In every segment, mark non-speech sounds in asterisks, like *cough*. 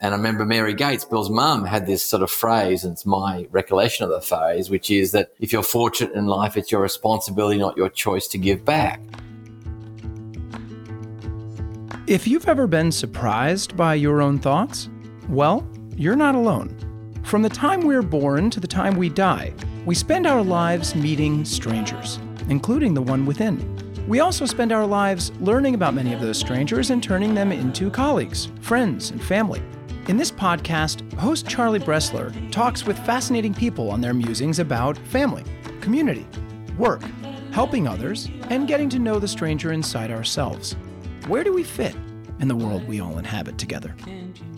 And I remember Mary Gates, Bill's mum, had this sort of phrase, and it's my recollection of the phrase, which is that if you're fortunate in life, it's your responsibility, not your choice to give back. If you've ever been surprised by your own thoughts, well, you're not alone. From the time we're born to the time we die, we spend our lives meeting strangers, including the one within. We also spend our lives learning about many of those strangers and turning them into colleagues, friends, and family. In this podcast, host Charlie Bresler talks with fascinating people on their musings about family, community, work, helping others, and getting to know the stranger inside ourselves. Where do we fit in the world we all inhabit together?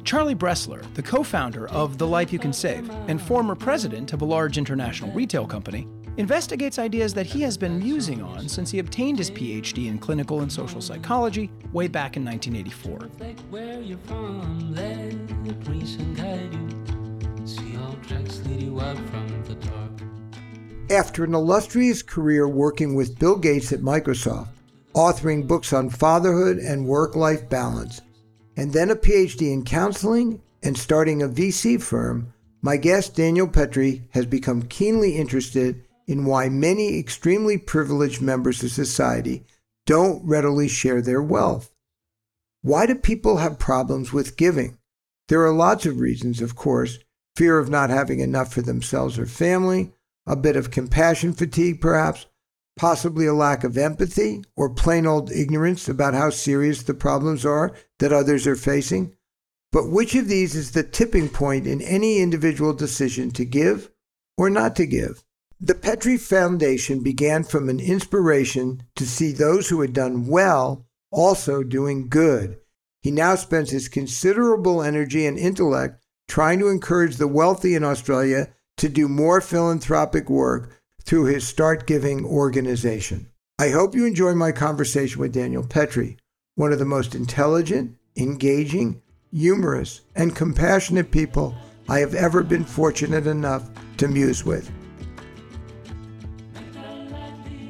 Charlie Bresler, the co founder of The Life You Can Save and former president of a large international retail company, investigates ideas that he has been musing on since he obtained his PhD in clinical and social psychology way back in 1984. After an illustrious career working with Bill Gates at Microsoft, authoring books on fatherhood and work life balance, and then a PhD in counseling and starting a VC firm, my guest Daniel Petre, has become keenly interested in why many extremely privileged members of society don't readily share their wealth. Why do people have problems with giving? There are lots of reasons, of course fear of not having enough for themselves or family, a bit of compassion fatigue, perhaps, possibly a lack of empathy, or plain old ignorance about how serious the problems are that others are facing. But which of these is the tipping point in any individual decision to give or not to give? The Petre Foundation began from an inspiration to see those who had done well also doing good. He now spends his considerable energy and intellect trying to encourage the wealthy in Australia to do more philanthropic work through his StartGiving organization. I hope you enjoy my conversation with Daniel Petre, one of the most intelligent, engaging, humorous, and compassionate people I have ever been fortunate enough to muse with.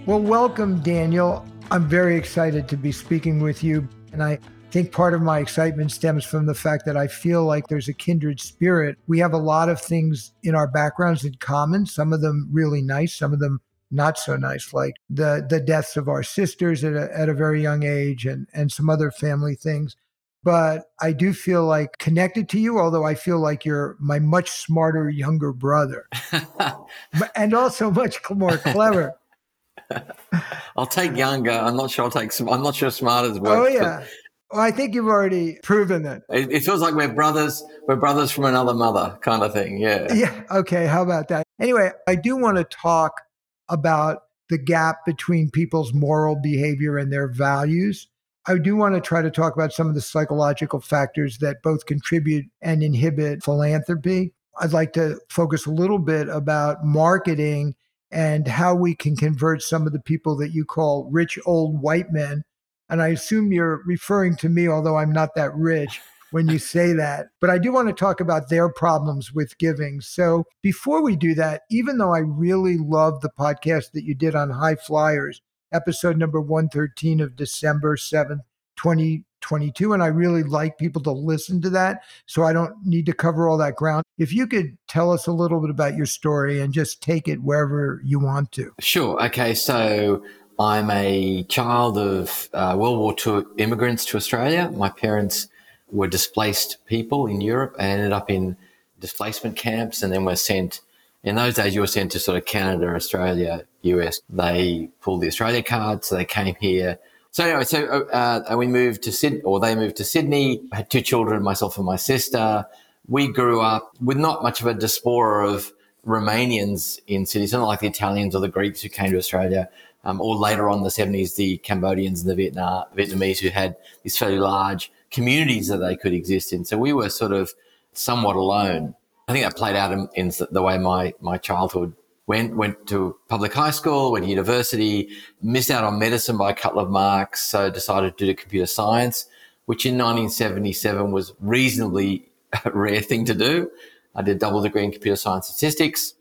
Well, welcome, Daniel. I'm very excited to be speaking with you. And I think part of my excitement stems from the fact that I feel like there's a kindred spirit. We have a lot of things in our backgrounds in common, some of them really nice, some of them not so nice, like the, the deaths of our sisters at a, at a very young age and, and some other family things. But I do feel like connected to you, although I feel like you're my much smarter younger brother *laughs* and also much more clever. *laughs* *laughs* I'll take younger. I'm not sure I'll take. I'm not sure smart as well. Oh yeah. Well, I think you've already proven it. it. It feels like we're brothers. We're brothers from another mother, kind of thing. Yeah. *laughs* Yeah. Okay. How about that? Anyway, I do want to talk about the gap between people's moral behavior and their values. I do want to try to talk about some of the psychological factors that both contribute and inhibit philanthropy. I'd like to focus a little bit about marketing and how we can convert some of the people that you call rich old white men. And I assume you're referring to me, although I'm not that rich when you say *laughs* that. But I do want to talk about their problems with giving. So before we do that, even though I really love the podcast that you did on high flyers, episode number 113 of December 7th, 2022. And I really like people to listen to that. So I don't need to cover all that ground. If you could tell us a little bit about your story and just take it wherever you want to. Sure. Okay. So I'm a child of uh, World War II immigrants to Australia. My parents were displaced people in Europe and ended up in displacement camps and then were sent. In those days, you were sent to sort of Canada, Australia, US. They pulled the Australia card, so they came here so anyway, so uh, we moved to Sydney, or they moved to Sydney. I had two children, myself and my sister. We grew up with not much of a diaspora of Romanians in Sydney. It's not like the Italians or the Greeks who came to Australia, um, or later on the 70s, the Cambodians and the Vietnam, Vietnamese who had these fairly large communities that they could exist in. So we were sort of somewhat alone. I think that played out in, in the way my, my childhood went went to public high school, went to university, missed out on medicine by a couple of marks, so decided to do computer science, which in 1977 was reasonably a *laughs* rare thing to do. I did double degree in computer science statistics,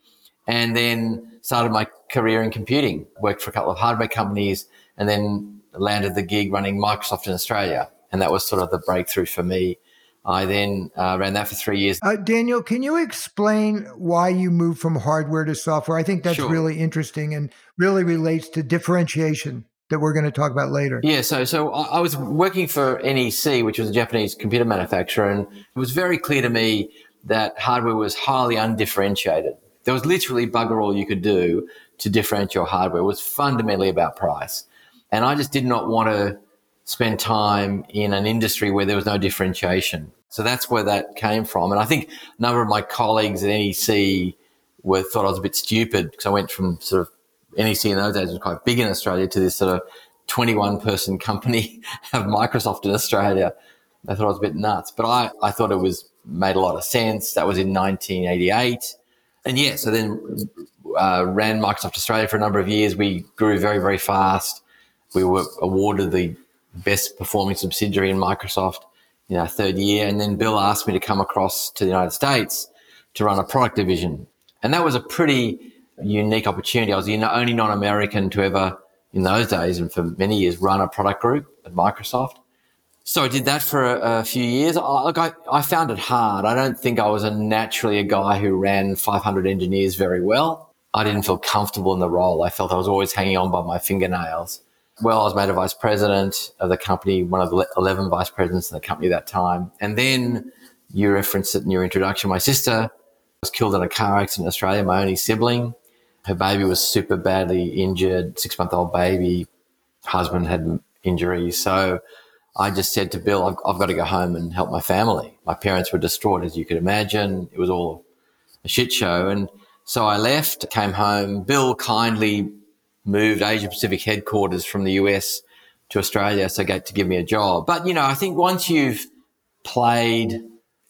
and then started my career in computing. Worked for a couple of hardware companies, and then landed the gig running Microsoft in Australia, and that was sort of the breakthrough for me. I then uh, ran that for three years. Uh, Daniel, can you explain why you moved from hardware to software? I think that's Sure. really interesting and really relates to differentiation that we're going to talk about later. Yeah, so so I I was working for NEC, which was a Japanese computer manufacturer, and it was very clear to me that hardware was highly undifferentiated. There was literally bugger all you could do to differentiate your hardware. It was fundamentally about price, and I just did not want to spend time in an industry where there was no differentiation. So that's where that came from, and I think a number of my colleagues at NEC were thought I was a bit stupid because I went from sort of NEC in those days was quite big in Australia to this sort of 21 person company *laughs* of Microsoft in Australia. I thought I was a bit nuts, but I, I thought it was made a lot of sense. That was in 1988. And yeah, so then uh, ran Microsoft Australia for a number of years. We grew very, very fast. We were awarded the best performing subsidiary in Microsoft in our third year. And then Bill asked me to come across to the United States to run a product division. And that was a pretty unique opportunity. I was the only non American to ever, in those days and for many years, run a product group at Microsoft. So I did that for a, a few years. I, look, I, I found it hard. I don't think I was a naturally a guy who ran 500 engineers very well. I didn't feel comfortable in the role. I felt I was always hanging on by my fingernails. Well, I was made a vice president of the company, one of the 11 vice presidents in the company at that time. And then you referenced it in your introduction. My sister was killed in a car accident in Australia, my only sibling. Her baby was super badly injured, six month old baby. Husband had injuries. So I just said to Bill, I've, I've got to go home and help my family. My parents were distraught, as you could imagine. It was all a shit show. And so I left, came home. Bill kindly moved Asia Pacific headquarters from the US to Australia so get to give me a job. But, you know, I think once you've played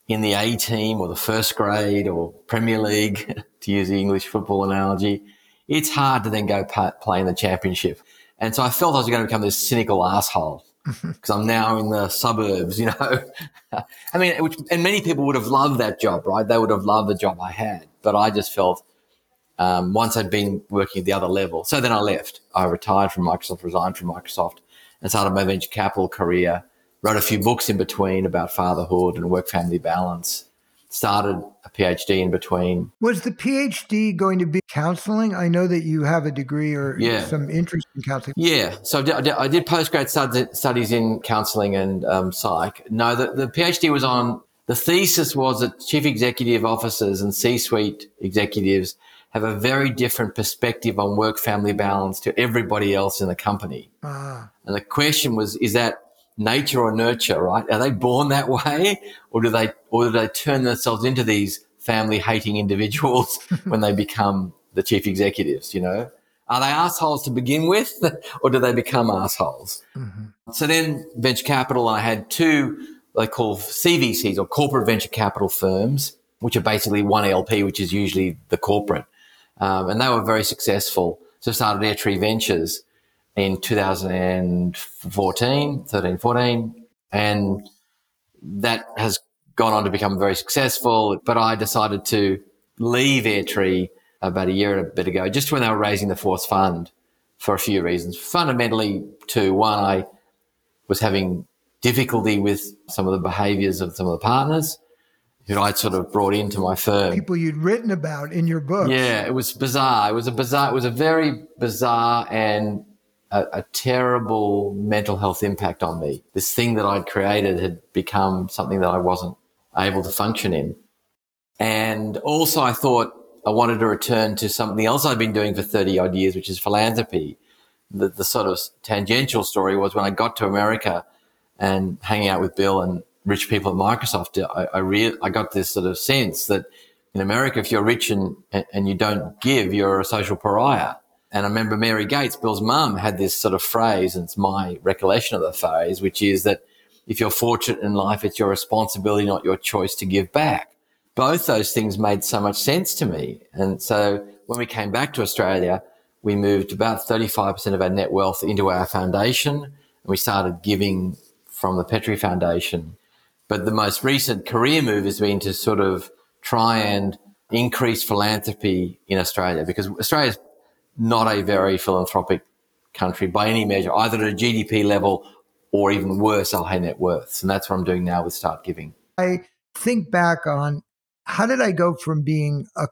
in the A team or the first grade or Premier League, *laughs* to use the English football analogy, it's hard to then go play in the championship. And so I felt I was going to become this cynical asshole mm-hmm. because I'm now in the suburbs, you know. *laughs* I mean, which, and many people would have loved that job, right? They would have loved the job I had. But I just felt um, once I'd been working at the other level. So then I left. I retired from Microsoft, resigned from Microsoft, and started my venture capital career. Wrote a few books in between about fatherhood and work family balance. Started a PhD in between. Was the PhD going to be counseling? I know that you have a degree or Yeah. some interest in counseling. Yeah, so I did, I did, postgrad stud- studies in counselling and um, psych. No, the, the PhD was on the thesis was that chief executive officers and C-suite executives have a very different perspective on work-family balance to everybody else in the company. Ah, And the question was, is that nature or nurture, right? Are they born that way or do they, or do they turn themselves into these family hating individuals *laughs* when they become the chief executives, you know? Are they assholes to begin with *laughs* or do they become assholes? So then venture capital, I had two, they call CVCs or corporate venture capital firms, which are basically one LP, which is usually the corporate. Um, and they were very successful. So started Airtree Ventures in 2014, 13, 14. And that has gone on to become very successful. But I decided to leave Airtree about a year and a bit ago, just when they were raising the fourth fund for a few reasons. Fundamentally, two. One, I was having difficulty with some of the behaviors of some of the partners who I'd sort of brought into my firm. people you'd written about in your book. Yeah, it was bizarre. It was a bizarre. It was a very bizarre and a, a terrible mental health impact on me. This thing that I'd created had become something that I wasn't able to function in, and also I thought I wanted to return to something else I'd been doing for thirty odd years, which is philanthropy. The, the sort of tangential story was when I got to America and hanging out with Bill and rich people at Microsoft, I, I, rea- I got this sort of sense that in America, if you're rich and, and you don't give, you're a social pariah. And I remember Mary Gates, Bill's mum, had this sort of phrase, and it's my recollection of the phrase, which is that if you're fortunate in life, it's your responsibility, not your choice to give back. Both those things made so much sense to me. And so when we came back to Australia, we moved about 35% of our net wealth into our foundation and we started giving from the Petre Foundation. But the most recent career move has been to sort of try and increase philanthropy in Australia because Australia's not a very philanthropic country by any measure, either at a GDP level or even worse, our high net worths. And that's what I'm doing now with StartGiving. I think back on how did I go from being a,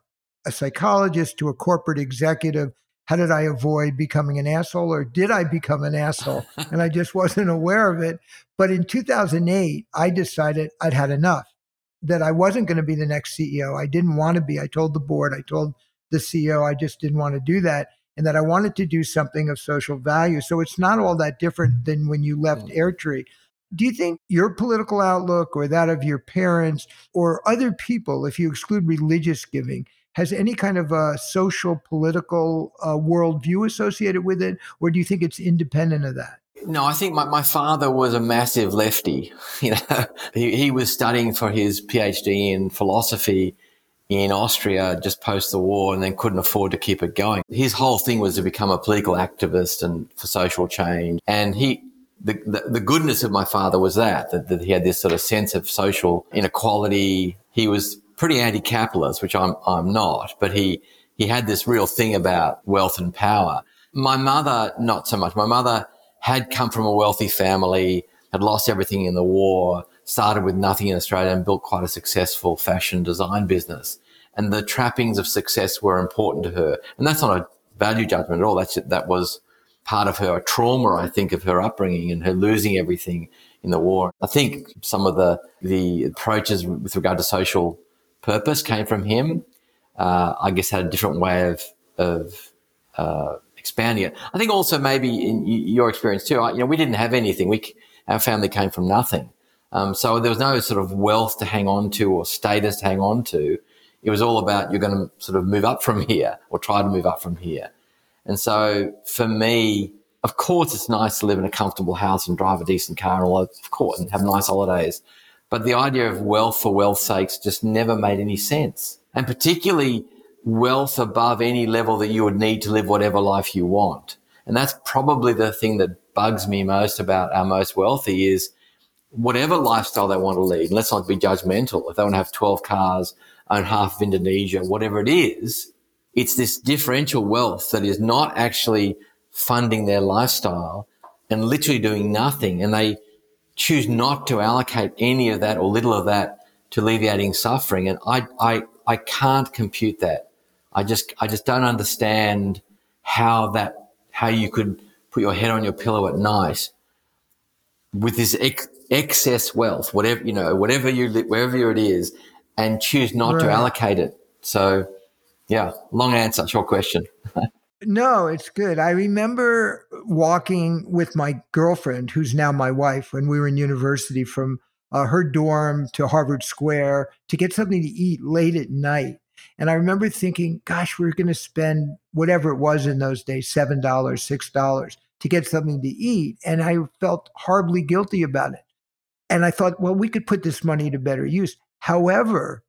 a psychologist to a corporate executive? How did I avoid becoming an asshole or did I become an asshole? *laughs* and I just wasn't aware of it. But in 2008, I decided I'd had enough, that I wasn't going to be the next CEO. I didn't want to be. I told the board, I told the CEO, I just didn't want to do that. And that I wanted to do something of social value. So it's not all that different than when you left mm. Airtree. Do you think your political outlook or that of your parents or other people, if you exclude religious giving, has any kind of a social political uh, worldview associated with it? Or do you think it's independent of that? No, I think my, my father was a massive lefty. *laughs* You know, he, he was studying for his PhD in philosophy in Austria just post the war and then couldn't afford to keep it going. His whole thing was to become a political activist and for social change. And he, the, the, the goodness of my father was that, that, that he had this sort of sense of social inequality. He was pretty anti-capitalist, which I'm, I'm not, but he, he had this real thing about wealth and power. My mother, not so much. My mother had come from a wealthy family, had lost everything in the war, started with nothing in Australia and built quite a successful fashion design business. And the trappings of success were important to her. And that's not a value judgment at all. That's, that was part of her trauma, I think, of her upbringing and her losing everything in the war. I think some of the, the approaches with regard to social purpose came from him. Uh, I guess had a different way of, of, uh, expanding it. I think also maybe in your experience too, you know, we didn't have anything. We, our family came from nothing. Um, so there was no sort of wealth to hang on to or status to hang on to. It was all about you're going to sort of move up from *laughs* here or try to move up from here. And so for me, of course, it's nice to live in a comfortable house and drive a decent car and all of course, and have nice holidays. But the idea of wealth for wealth's sakes just never made any sense. And particularly wealth above any level that you would need to live whatever life you want. And that's probably the thing that bugs me most about our most wealthy is whatever lifestyle they want to lead. And let's not be judgmental. If they want to have 12 cars, own half of Indonesia, whatever it is, it's this differential wealth that is not actually funding their lifestyle and literally doing nothing. And they choose not to allocate any of that or little of that to alleviating suffering. And I, I, I can't compute that. I just, I just don't understand how that, how you could put your head on your pillow at night with this ex- excess wealth, whatever, you know, whatever you, wherever it is and choose not right. to allocate it. So yeah, long answer, short question. *laughs* no, it's good. I remember walking with my girlfriend, who's now my wife, when we were in university from uh, her dorm to Harvard Square to get something to eat late at night. And I remember thinking, gosh, we're going to spend whatever it was in those days $7, $6 to get something to eat. And I felt horribly guilty about it. And I thought, well, we could put this money to better use. However,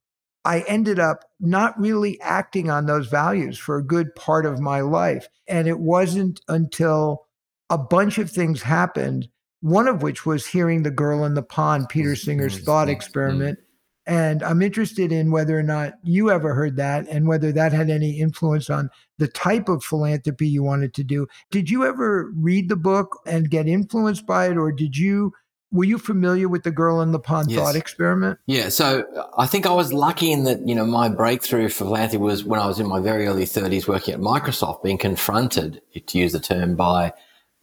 I ended up not really acting on those values for a good part of my life. And it wasn't until a bunch of things happened, one of which was hearing The Girl in the Pond, Peter Singer's thought experiment. And I'm interested in whether or not you ever heard that and whether that had any influence on the type of philanthropy you wanted to do. Did you ever read the book and get influenced by it, or did you were you familiar with the girl in the pond yes. thought experiment? Yeah. So I think I was lucky in that, you know, my breakthrough for philanthropy was when I was in my very early 30s working at Microsoft, being confronted, to use the term, by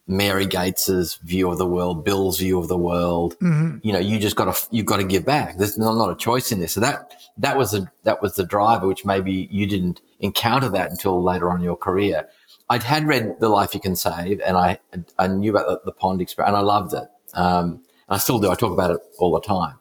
Mary Gates's view of the world, Bill's view of the world. Mm-hmm. You know, you just got to, you've got to give back. There's not a choice in this. So that, that was the, that was the driver, which maybe you didn't encounter that until later on in your career. I'd had read The Life You Can Save and I, I knew about the, the pond experiment and I loved it. Um, I still do. I talk about it all the time.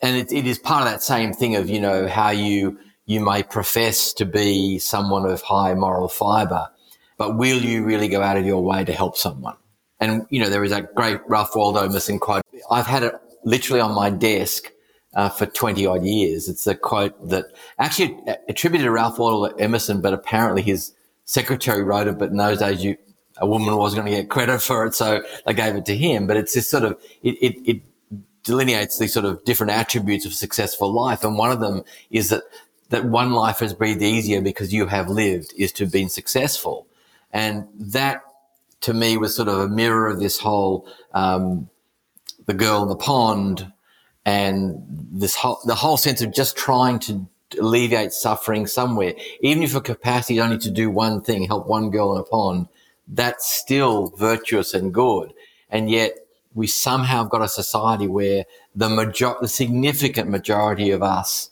And it, it is part of that same thing of, you know, how you, you may profess to be someone of high moral fiber, but will you really go out of your way to help someone? And, you know, there is that great Ralph Waldo Emerson quote. I've had it literally on my desk uh, for 20 odd years. It's a quote that actually attributed to Ralph Waldo Emerson, but apparently his secretary wrote it. But in those days, you, a woman was going to get credit for it, so they gave it to him. But it's this sort of it, it, it delineates these sort of different attributes of successful life, and one of them is that that one life has breathed easier because you have lived is to have been successful, and that to me was sort of a mirror of this whole um, the girl in the pond and this whole, the whole sense of just trying to alleviate suffering somewhere, even if a capacity only to do one thing, help one girl in a pond, that's still virtuous and good. And yet we somehow have got a society where the major, the significant majority of us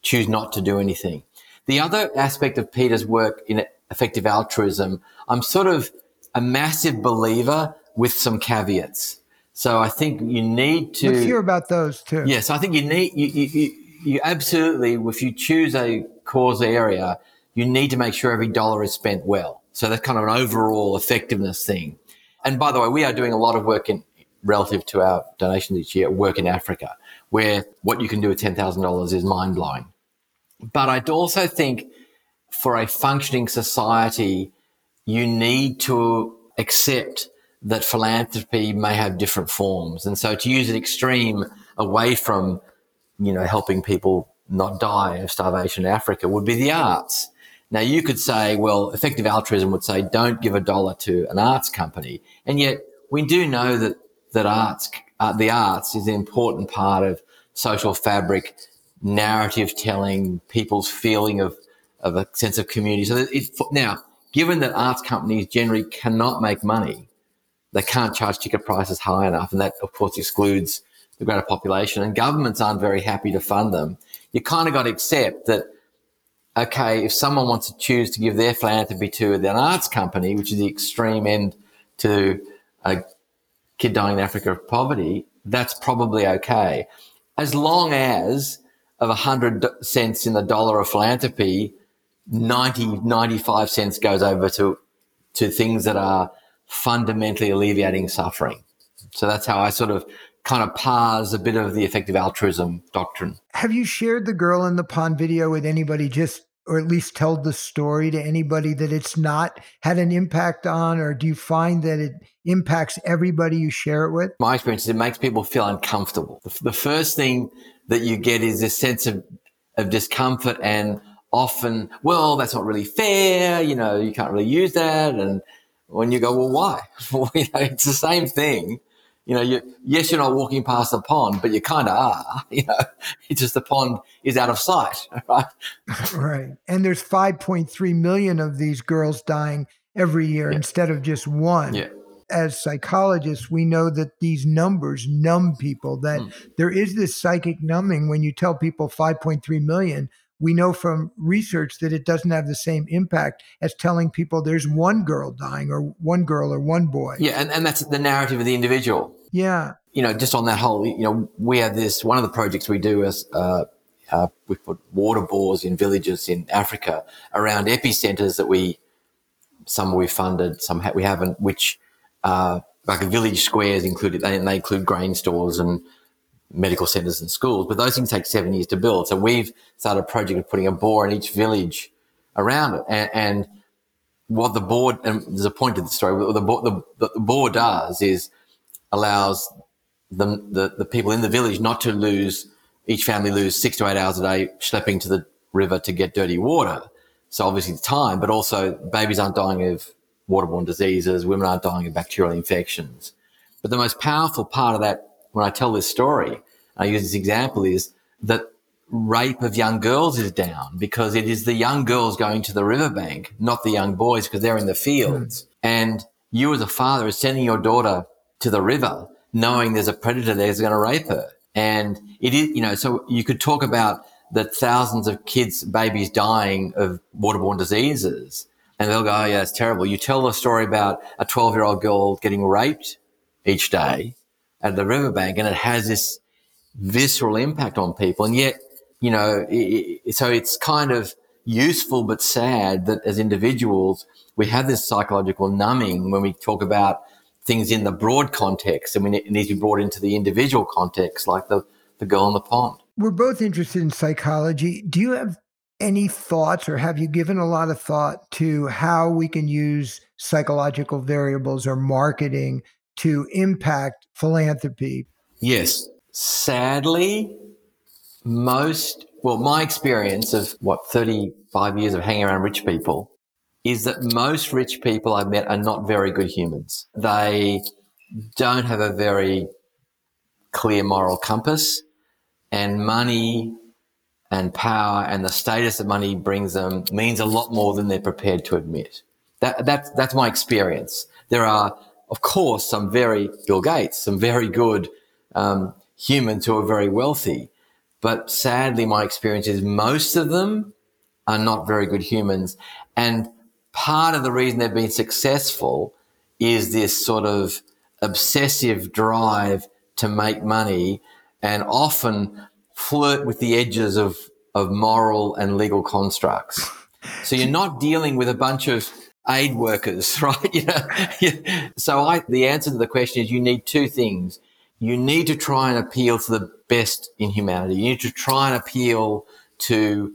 choose not to do anything. The other aspect of Peter's work in effective altruism, I'm sort of a massive believer with some caveats. So I think you need to Let's hear about those too. Yes, I think you need you, you, you absolutely if you choose a cause area, you need to make sure every dollar is spent well. So that's kind of an overall effectiveness thing. And by the way, we are doing a lot of work in relative to our donations each year, work in Africa, where what you can do with ten thousand dollars is mind blowing. But I also think for a functioning society, you need to accept that philanthropy may have different forms. And so to use an extreme away from, you know, helping people not die of starvation in Africa would be the arts. Now you could say, well, effective altruism would say, don't give a dollar to an arts company. And yet we do know that, that arts, uh, the arts is an important part of social fabric, narrative telling, people's feeling of, of a sense of community. So now, given that arts companies generally cannot make money, they can't charge ticket prices high enough. And that, of course, excludes the greater population. And governments aren't very happy to fund them. You kind of got to accept that, okay, if someone wants to choose to give their philanthropy to an arts company, which is the extreme end to a kid dying in Africa of poverty, that's probably okay. As long as of 100 cents in the dollar of philanthropy, 90, 95 cents goes over to, to things that are fundamentally alleviating suffering. So that's how I sort of kind of parse a bit of the effective altruism doctrine. Have you shared the girl in the pond video with anybody just or at least told the story to anybody that it's not had an impact on or do you find that it impacts everybody you share it with? My experience is it makes people feel uncomfortable. The first thing that you get is this sense of, of discomfort and often, well, that's not really fair. You know, you can't really use that. And when you go, well, why? *laughs* well, you know, it's the same thing. You know, you, yes, you're not walking past the pond, but you kind of are. *laughs* You know, it's just the pond is out of sight, *laughs* right? right. And there's 5.3 million of these girls dying every year yeah. instead of just one. Yeah. As psychologists, we know that these numbers numb people, that mm. there is this psychic numbing when you tell people 5.3 million we know from research that it doesn't have the same impact as telling people there's one girl dying or one girl or one boy. Yeah, and, and that's the narrative of the individual. Yeah. You know, just on that whole, you know, we have this, one of the projects we do is uh, uh, we put water bores in villages in Africa around epicenters that we, some we funded, some ha- we haven't, which, uh, like village squares included, and they include grain stores and medical centers and schools, but those things take seven years to build. So we've started a project of putting a bore in each village around it. And, and what the board, and there's a point to the story, what the, the, the does is allows the, the, the people in the village not to lose, each family lose six to eight hours a day schlepping to the river to get dirty water. So obviously the time, but also babies aren't dying of waterborne diseases, women aren't dying of bacterial infections. But the most powerful part of that when I tell this story, I use this example is that rape of young girls is down because it is the young girls going to the riverbank, not the young boys because they're in the fields. Mm. And you as a father are sending your daughter to the river knowing there's a predator there who's going to rape her. And it is, you know, so you could talk about the thousands of kids, babies dying of waterborne diseases. And they'll go, oh, yeah, it's terrible. You tell the story about a 12 year old girl getting raped each day at the riverbank and it has this visceral impact on people. And yet, you know, it, so it's kind of useful but sad that as individuals, we have this psychological numbing when we talk about things in the broad context and we need to be brought into the individual context, like the, the girl in the pond. We're both interested in psychology. Do you have any thoughts or have you given a lot of thought to how we can use psychological variables or marketing to impact philanthropy? Yes. Sadly, most, well, my experience of what, 35 years of hanging around rich people is that most rich people I've met are not very good humans. They don't have a very clear moral compass. and money and power and the status that money brings them means a lot more than they're prepared to admit. That, that's, that's my experience. There are, of course, some very Bill Gates, some very good um, humans who are very wealthy. But sadly, my experience is most of them are not very good humans. And part of the reason they've been successful is this sort of obsessive drive to make money and often flirt with the edges of, of moral and legal constructs. So you're not dealing with a bunch of aid workers, *laughs* right? You know? *laughs* so I, the answer to the question is you need two things. You need to try and appeal to the best in humanity. You need to try and appeal to,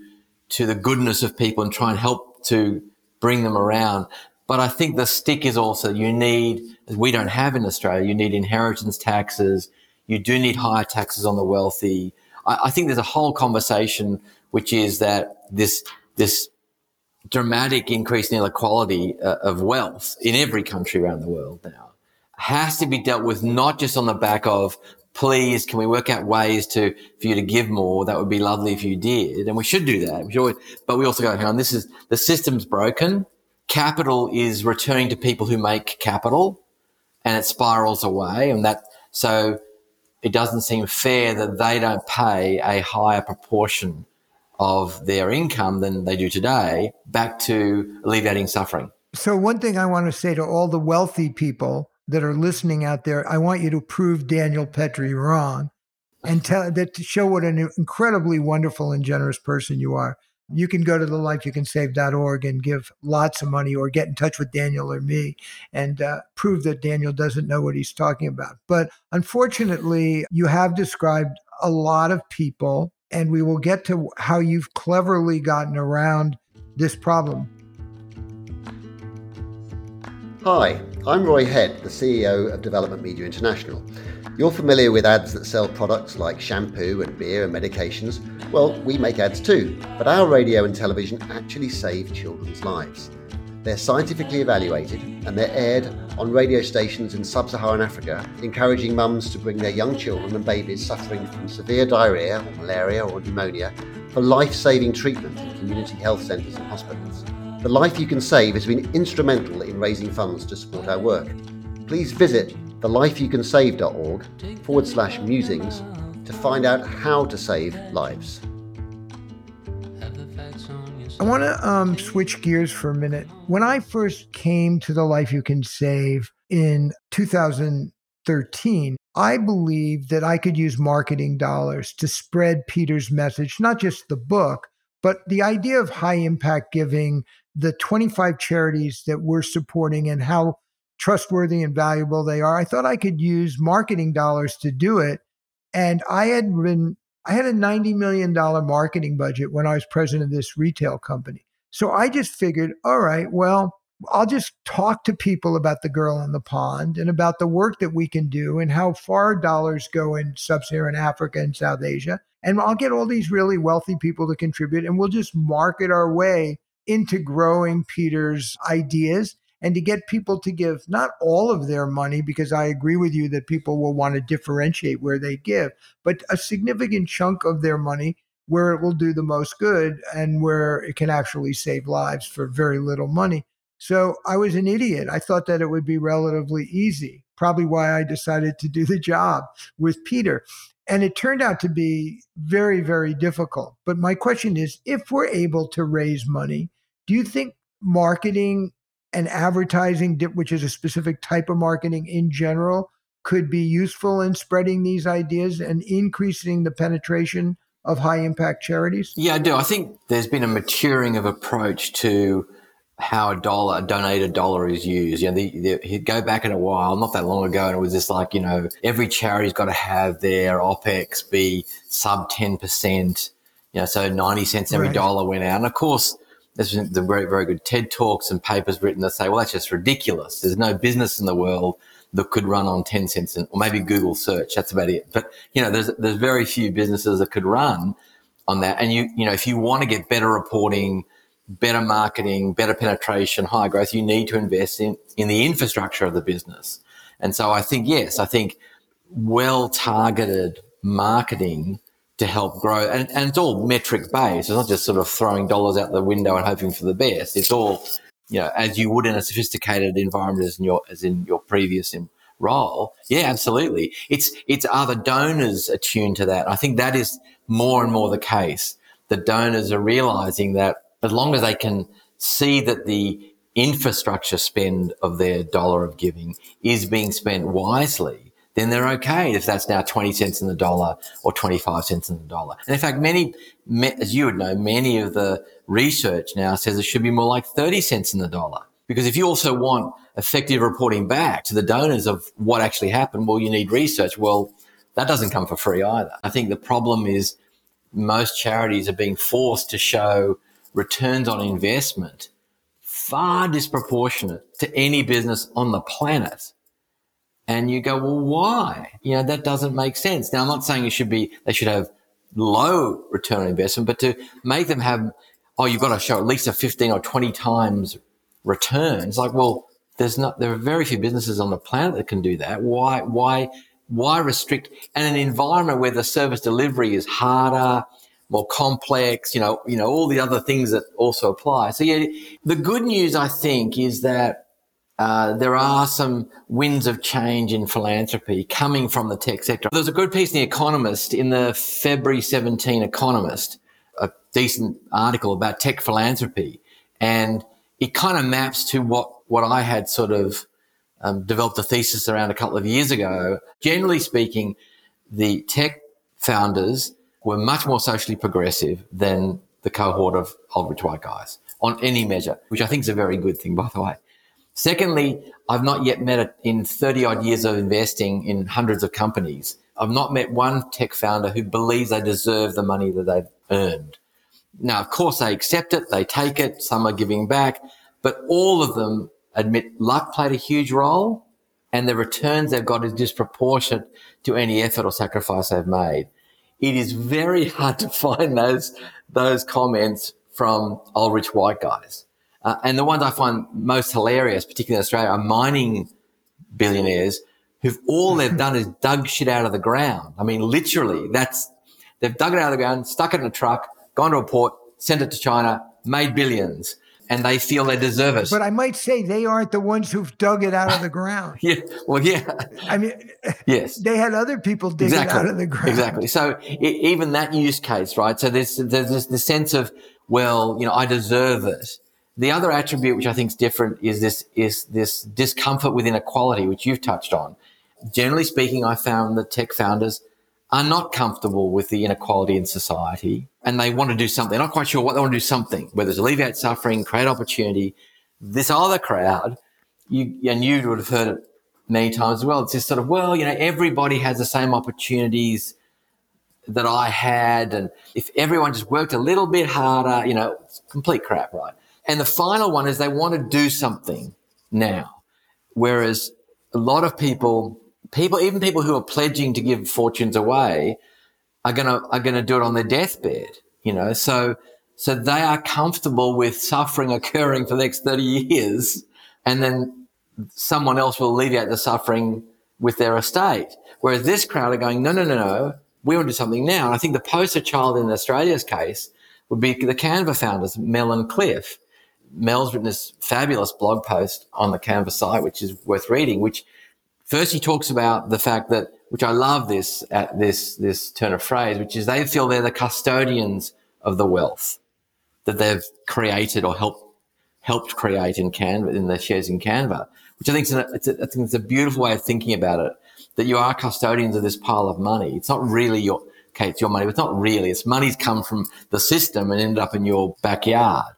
to the goodness of people and try and help to bring them around. But I think the stick is also you need, we don't have in Australia, you need inheritance taxes. You do need higher taxes on the wealthy. I, I think there's a whole conversation which is that this, this dramatic increase in inequality uh, of wealth in every country around the world now has to be dealt with not just on the back of please can we work out ways to for you to give more that would be lovely if you did and we should do that we should always, but we also go hang on this is the system's broken capital is returning to people who make capital and it spirals away. And that, so it doesn't seem fair that they don't pay a higher proportion of their income than they do today back to alleviating suffering. So, one thing I want to say to all the wealthy people that are listening out there, I want you to prove Daniel Petre wrong and tell that to show what an incredibly wonderful and generous person you are you can go to the lifeyoucansave.org and give lots of money or get in touch with Daniel or me and uh, prove that Daniel doesn't know what he's talking about. But unfortunately, you have described a lot of people, and we will get to how you've cleverly gotten around this problem. Hi, I'm Roy Head, the CEO of Development Media International. You're familiar with ads that sell products like shampoo and beer and medications. Well, we make ads too, but our radio and television actually save children's lives. They're scientifically evaluated and they're aired on radio stations in sub Saharan Africa, encouraging mums to bring their young children and babies suffering from severe diarrhea or malaria or pneumonia for life saving treatment in community health centres and hospitals. The Life You Can Save has been instrumental in raising funds to support our work. Please visit thelifeyoucansave.org forward slash musings to find out how to save lives. I want to um, switch gears for a minute. When I first came to the Life You Can Save in 2013, I believed that I could use marketing dollars to spread Peter's message, not just the book, but the idea of high impact giving, the 25 charities that we're supporting, and how trustworthy and valuable they are. I thought I could use marketing dollars to do it. And I had been, I had a $90 million marketing budget when I was president of this retail company. So I just figured, all right, well, I'll just talk to people about the girl in the pond and about the work that we can do and how far dollars go in sub Saharan Africa and South Asia. And I'll get all these really wealthy people to contribute and we'll just market our way into growing Peter's ideas and to get people to give not all of their money, because I agree with you that people will want to differentiate where they give, but a significant chunk of their money where it will do the most good and where it can actually save lives for very little money. So I was an idiot. I thought that it would be relatively easy, probably why I decided to do *laughs* the job with Peter. And it turned out to be very, very difficult. But my question is if we're able to raise money, do you think marketing and advertising, which is a specific type of marketing in general, could be useful in spreading these ideas and increasing the penetration of high impact charities? Yeah, I do. I think there's been a maturing of approach to how a dollar, a donated dollar is used. You know, the, the, go back in a while, not that long ago, and it was just like, you know, every charity's got to have their OPEX be sub 10%, you know, so 90 cents every right. dollar went out. And of course, there's been the very, very good TED Talks and papers written that say, well, that's just ridiculous. There's no business in the world that could run on 10 cents or maybe Google search. That's about it. But, you know, there's, there's very few businesses that could run on that. And you, you know, if you want to get better reporting, better marketing, better penetration, higher growth, you need to invest in, in the infrastructure of the business. And so I think, yes, I think well targeted marketing to help grow. And, and it's all metric based. It's not just sort of throwing dollars out the window and hoping for the best. It's all, you know, as you would in a sophisticated environment as in your, as in your previous role. Yeah, absolutely. It's, it's are the donors attuned to that? I think that is more and more the case. The donors are realizing that as long as they can see that the infrastructure spend of their dollar of giving is being spent wisely, then they're okay if that's now 20 cents in the dollar or 25 cents in the dollar. And in fact, many, as you would know, many of the research now says it should be more like 30 cents in the dollar. Because if you also want effective reporting back to the donors of what actually happened, well, you need research. Well, that doesn't come for free either. I think the problem is most charities are being forced to show returns on investment far disproportionate to any business on the planet. And you go, well, why? You know, that doesn't make sense. Now, I'm not saying it should be, they should have low return on investment, but to make them have, oh, you've got to show at least a 15 or 20 times return. It's like, well, there's not, there are very few businesses on the planet that can do that. Why, why, why restrict? And an environment where the service delivery is harder, more complex, you know, you know, all the other things that also apply. So yeah, the good news I think is that uh, there are some winds of change in philanthropy coming from the tech sector. There's a good piece in The Economist in the February 17 Economist, a decent article about tech philanthropy. And it kind of maps to what, what I had sort of um, developed a thesis around a couple of years ago. Generally speaking, the tech founders were much more socially progressive than the cohort of old rich white guys on any measure, which I think is a very good thing, by the way. Secondly, I've not yet met it in 30 odd years of investing in hundreds of companies. I've not met one tech founder who believes they deserve the money that they've earned. Now, of course, they accept it, they take it, some are giving back, but all of them admit luck played a huge role and the returns they've got is disproportionate to any effort or sacrifice they've made it is very hard to *laughs* find those those comments from old rich white guys. Uh, and the ones I find most hilarious, particularly in Australia, are mining billionaires who've all they've *laughs* done is dug shit out of the ground. I mean, literally, that's they've dug it out of the ground, stuck it in a truck, gone to a port, sent it to China, made billions and they feel they deserve it. But I might say they aren't the ones who've dug it out of the ground. *laughs* yeah. Well, yeah. I mean, *laughs* yes. They had other people dig exactly. it out of the ground. Exactly. So it, even that use case, right? So there's, there's this, the sense of, well, you know, I deserve it. The other attribute, which I think is different, is this, is this discomfort with inequality, which you've touched on. Generally speaking, I found that tech founders are not comfortable with the inequality in society and they want to do something. They're not quite sure what they want to do something, whether it's alleviate suffering, create opportunity. This other crowd, you, and you would have heard it many times as well. It's just sort of, well, you know, everybody has the same opportunities that I had. And if everyone just worked a little bit harder, you know, complete crap, right? And the final one is they want to do something now. Whereas a lot of people people, even people who are pledging to give fortunes away are going to, are going to do it on their deathbed, you know? So, so they are comfortable with suffering occurring for the next 30 years and then someone else will alleviate the suffering with their estate. Whereas this crowd are going, no, no, no, no, we want to do something now. And I think the poster child in Australia's case would be the Canva founders, Mel and Cliff. Mel's written this fabulous blog post on the Canva site, which is worth reading, which First, he talks about the fact that, which I love this, at this, this turn of phrase, which is they feel they're the custodians of the wealth that they've created or helped, helped create in Canva, in the shares in Canva, which I think is a, it's a, I think it's a beautiful way of thinking about it, that you are custodians of this pile of money. It's not really your, okay, it's your money, but it's not really. It's money's come from the system and ended up in your backyard.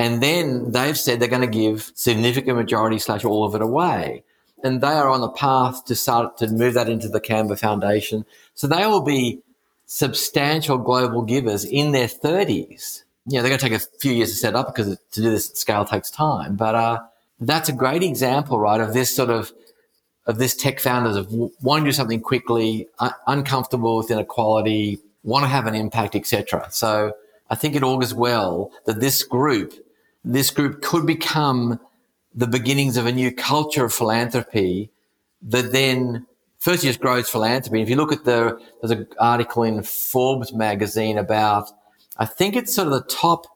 And then they've said they're going to give significant majority slash all of it away and they are on the path to start to move that into the Canva Foundation. So they will be substantial global givers in their 30s. You know, they're going to take a few years to set up because to do this scale takes time. But uh, that's a great example, right, of this sort of of this tech founders of wanting to do something quickly, un- uncomfortable with inequality, want to have an impact, etc. So I think it augurs well that this group, this group could become the beginnings of a new culture of philanthropy that then first, just grows philanthropy. If you look at the, there's an article in Forbes magazine about, I think it's sort of the top,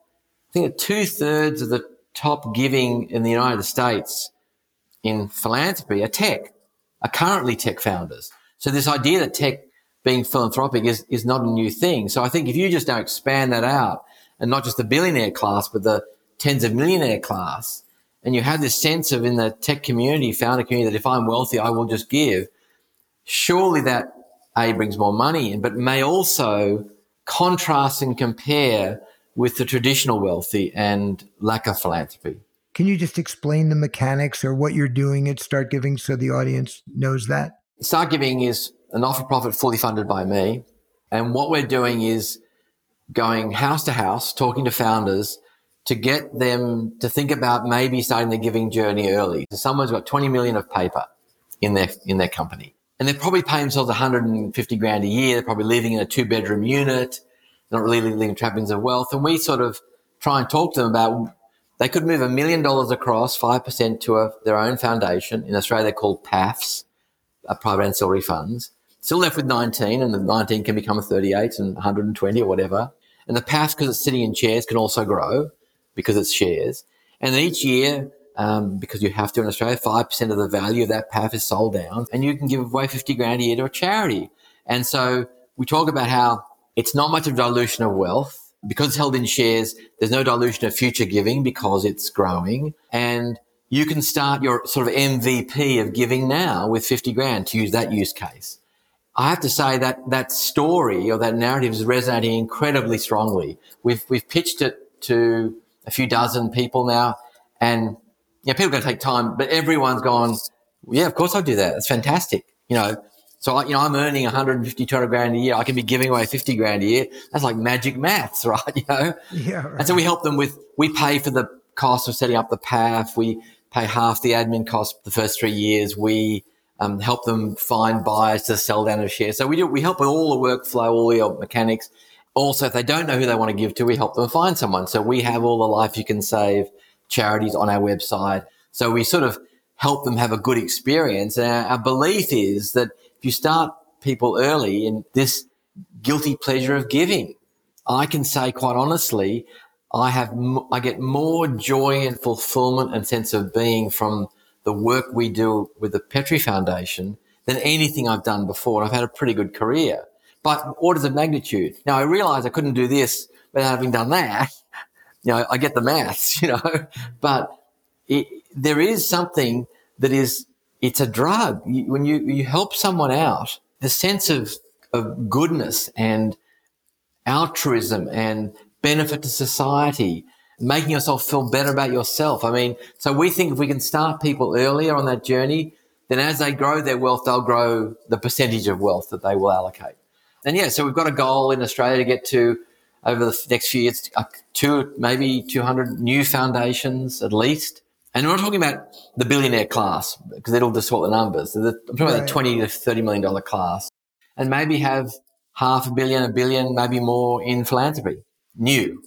I think two thirds of the top giving in the United States in philanthropy are tech, are currently tech founders. So this idea that tech being philanthropic is, is not a new thing. So I think if you just don't expand that out and not just the billionaire class, but the tens of millionaire class, and you have this sense of in the tech community, founder community, that if I'm wealthy, I will just give, surely that A brings more money in, but may also contrast and compare with the traditional wealthy and lack of philanthropy. Can you just explain the mechanics or what you're doing at StartGiving so the audience knows that? StartGiving is a not for profit fully funded by me. And what we're doing is going house to house, talking to founders to get them to think about maybe starting the giving journey early. So someone's got 20 million of paper in their, in their company and they're probably paying themselves 150 grand a year. They're probably living in a two bedroom unit. Not really living in trappings of wealth. And we sort of try and talk to them about they could move a million dollars across 5% to a, their own foundation. In Australia, they're called PAFs, uh, private ancillary funds. Still left with 19 and the 19 can become a 38 and 120 or whatever. And the PAF, because it's sitting in chairs, can also grow because it's shares. And then each year, um, because you have to in Australia, 5% of the value of that PAF is sold down and you can give away 50 grand a year to a charity. And so we talk about how it's not much of dilution of wealth because it's held in shares. There's no dilution of future giving because it's growing and you can start your sort of MVP of giving now with 50 grand to use that use case. I have to say that that story or that narrative is resonating incredibly strongly. We've, we've pitched it to a few dozen people now. And yeah, people are going to take time, but everyone's gone, yeah, of course I'll do that. It's fantastic. You know, so I, you know, I'm earning 150, 200 grand a year. I can be giving away 50 grand a year. That's like magic maths, *laughs* right? You know? Yeah. Right. And so we help them with, we pay for the cost of setting up the PAF. We pay half the admin cost the first three years. We, um, help them find buyers to sell down a share. So we do, we help with all the workflow, all the mechanics. Also, if they don't know who they want to give to, we help them find someone. So we have all the life you can save charities on our website. So we sort of help them have a good experience. And our, belief is that if you start people early in this guilty pleasure of giving, I can say quite honestly, I have, I get more joy and fulfillment and sense of being from the work we do with the Petre Foundation than anything I've done before. And I've had a pretty good career but orders of magnitude. Now I realize I couldn't do this without having done that. You know, I get the maths, *laughs* you know, but it, there is something that is, it's a drug. When you, you help someone out, the sense of, of goodness and altruism and benefit to society, making yourself feel better about yourself. I mean, so we think if we can start people earlier on that journey, then as they grow their wealth, they'll grow the percentage of wealth that they will allocate. And yeah, so we've got a goal in Australia to get to over the next few years, uh, two, maybe 200 new foundations at least. And we're not talking about the billionaire class because it'll distort the numbers. I'm talking right. about the 20 to 30 million dollar class and maybe have half a billion, a billion, maybe more in philanthropy, new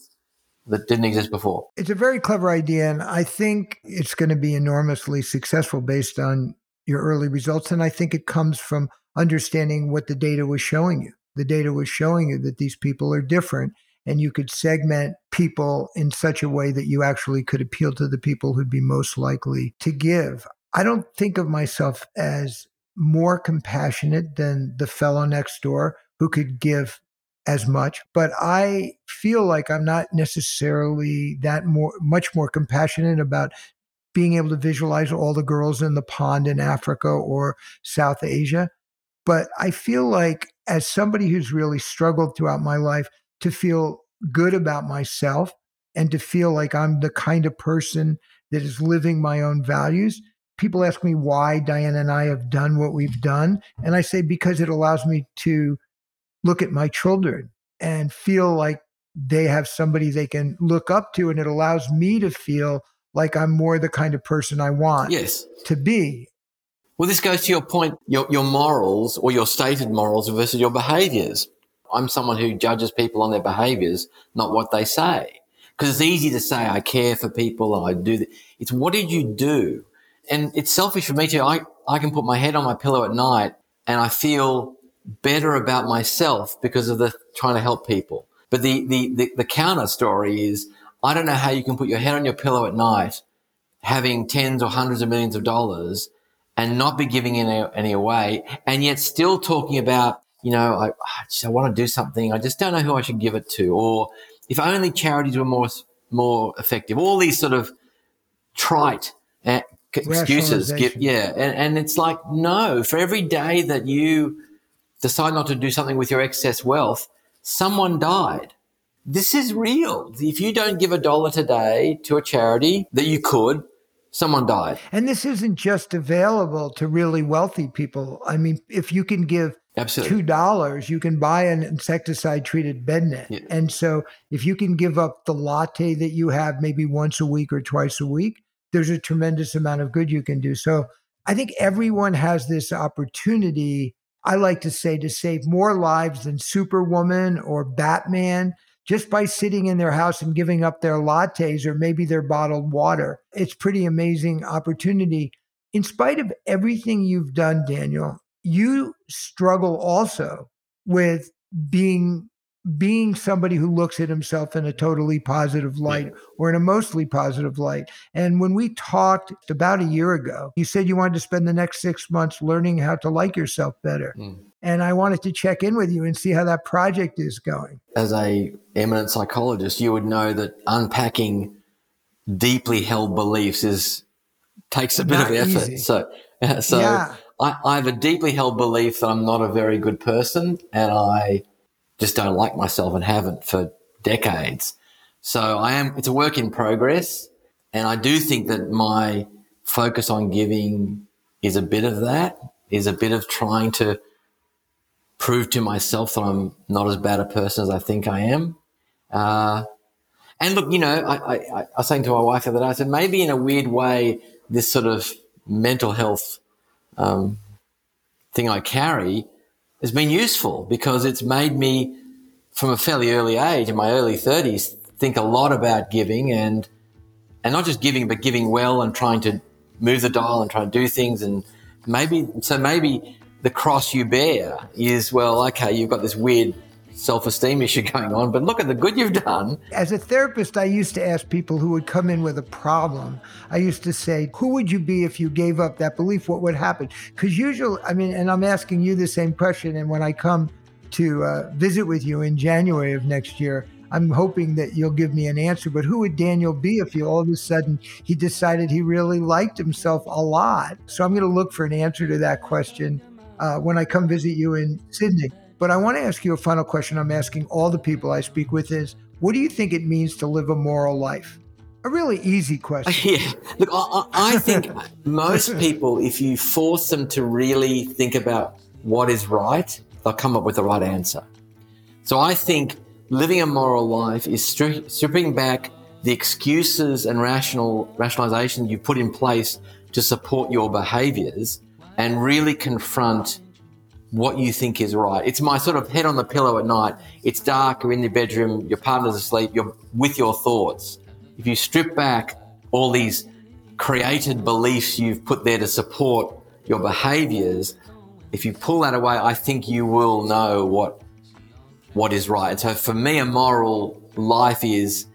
that didn't exist before. It's a very clever idea. And I think it's going to be enormously successful based on your early results. And I think it comes from understanding what the data was showing you the data was showing you that these people are different and you could segment people in such a way that you actually could appeal to the people who'd be most likely to give. I don't think of myself as more compassionate than the fellow next door who could give as much, but I feel like I'm not necessarily that more much more compassionate about being able to visualize all the girls in the pond in Africa or South Asia. But I feel like as somebody who's really struggled throughout my life to feel good about myself and to feel like I'm the kind of person that is living my own values. People ask me why Diana and I have done what we've done. And I say, because it allows me to look at my children and feel like they have somebody they can look up to. And it allows me to feel like I'm more the kind of person I want yes. to be. Well, this goes to your point, your, your morals or your stated morals versus your behaviors. I'm someone who judges people on their behaviors, not what they say. Because it's easy to say, I care for people, I do. It's what did you do? And it's selfish for me too. I, I can put my head on my pillow at night and I feel better about myself because of the trying to help people. But the, the, the, the counter story is I don't know how you can put your head on your pillow at night having tens or hundreds of millions of dollars and not be giving any, any away and yet still talking about, you know, I, I, I want to do something. I just don't know who I should give it to. Or if only charities were more, more effective. All these sort of trite uh, excuses. Give, yeah. And, and it's like, no, for every day that you decide not to do something with your excess wealth, someone died. This is real. If you don't give a dollar today to a charity that you could, someone died. And this isn't just available to really wealthy people. I mean, if you can give Absolutely. two dollars, you can buy an insecticide treated bed net. Yeah. And so if you can give up the latte that you have maybe once a week or twice a week, there's a tremendous amount of good you can do. So I think everyone has this opportunity. I like to say to save more lives than Superwoman or Batman just by sitting in their house and giving up their lattes or maybe their bottled water. It's pretty amazing opportunity. In spite of everything you've done, Daniel, you struggle also with being being somebody who looks at himself in a totally positive light or in a mostly positive light. And when we talked about a year ago, you said you wanted to spend the next six months learning how to like yourself better. Mm. And I wanted to check in with you and see how that project is going. As a eminent psychologist, you would know that unpacking deeply held beliefs is takes a bit of effort. Easy. So, so yeah. I, I have a deeply held belief that I'm not a very good person, and I just don't like myself and haven't for decades. So I am, it's a work in progress. And I do think that my focus on giving is a bit of that, is a bit of trying to prove to myself that I'm not as bad a person as I think I am. Uh, and look, you know, I, I, I was saying to my wife the other day, I said, maybe in a weird way, this sort of mental health um, thing I carry has been useful because it's made me, from a fairly early age, in my early 30s, think a lot about giving and and not just giving, but giving well and trying to move the dial and try to do things. And maybe so maybe the cross you bear is well, okay, you've got this weird self esteem issue *laughs* going on, but look at the good you've done. As a therapist, I used to ask people who would come in with a problem, I used to say, Who would you be if you gave up that belief? What would happen? Because usually, I mean, and I'm asking you the same question. And when I come to uh, visit with you in January of next year, I'm hoping that you'll give me an answer. But who would Daniel be if he all of a sudden he decided he really liked himself a lot? So I'm going to look for an answer to that question uh, when I come visit you in Sydney. But I want to ask you a final question I'm asking all the people I speak with is what do you think it means to live a moral life? A really easy question. *laughs* Yeah. Look, I, I think most people, if you force them to really think about what is right, they'll come up with the right answer. So I think living a moral life is stri- stripping back the excuses and rational rationalization you put in place to support your behaviors and really confront what you think is right. It's my sort of head on the pillow at night. It's dark, you're in your bedroom, your partner's asleep, you're with your thoughts. If you strip back all these created beliefs you've put there to support your behaviors, if you pull that away, I think you will know what what is right. And so for me, a moral life is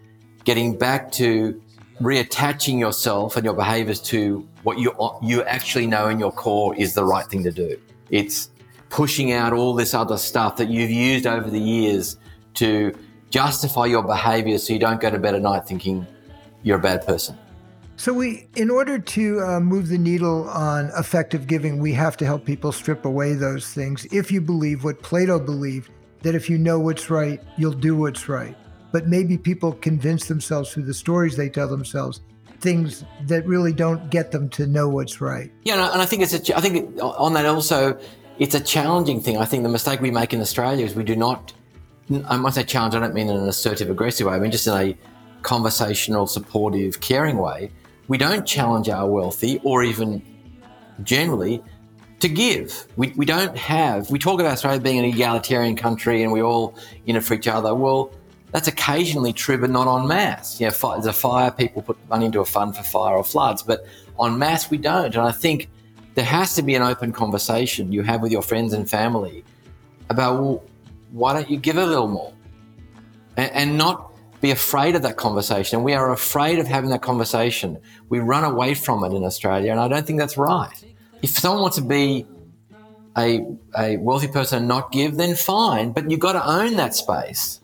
getting back to reattaching yourself and your behaviors to what you you actually know in your core is the right thing to do. It's pushing out all this other stuff that you've used over the years to justify your behavior so you don't go to bed at night thinking you're a bad person. So we, in order to uh, move the needle on effective giving, we have to help people strip away those things. If you believe what Plato believed, that if you know what's right, you'll do what's right. But maybe people convince themselves through the stories they tell themselves things that really don't get them to know what's right. Yeah, and I think it's a, I think on that also it's a challenging thing. I think the mistake we make in Australia is we do not. I must say challenge. I don't mean in an assertive, aggressive way. I mean just in a conversational, supportive, caring way. We don't challenge our wealthy or even generally to give. We, we don't have. We talk about Australia being an egalitarian country and we all in it for each other. Well, that's occasionally true, but not en masse. You know, there's a fire, people put money into a fund for fire or floods, but on mass we don't. And I think there has to be an open conversation you have with your friends and family about, well, why don't you give a little more? And, and not be afraid of that conversation. And we are afraid of having that conversation. We run away from it in Australia, and I don't think that's right. If someone wants to be a, a wealthy person and not give, then fine, but you've got to own that space.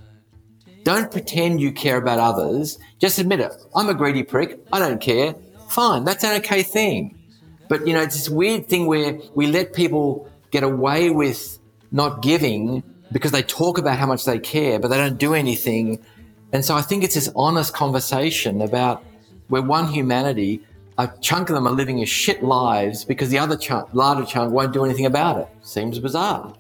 Don't pretend you care about others. Just admit it. I'm a greedy prick. I don't care. Fine. That's an okay thing. But, you know, it's this weird thing where we let people get away with not giving because they talk about how much they care, but they don't do anything. And so I think it's this honest conversation about we're one humanity. A chunk of them are living as shit lives because the other chunk, larger chunk won't do anything about it. Seems bizarre.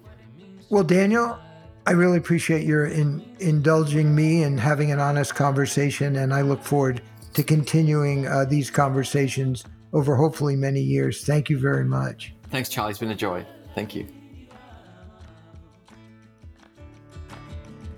Well, Daniel, I really appreciate your in, indulging me and having an honest conversation, and I look forward to continuing uh, these conversations over hopefully many years. Thank you very much. Thanks, Charlie. It's been a joy. Thank you.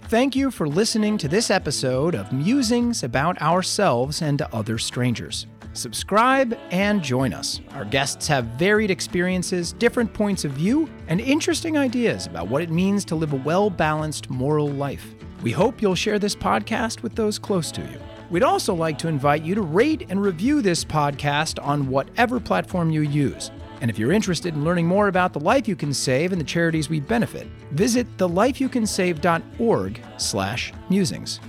Thank you for listening to this episode of Musings about Ourselves and Other Strangers. Subscribe and join us. Our guests have varied experiences, different points of view, and interesting ideas about what it means to live a well balanced moral life. We hope you'll share this podcast with those close to you. We'd also like to invite you to rate and review this podcast on whatever platform you use. And if you're interested in learning more about the life you can save and the charities we benefit, visit thelifeyoucansave.org/musings.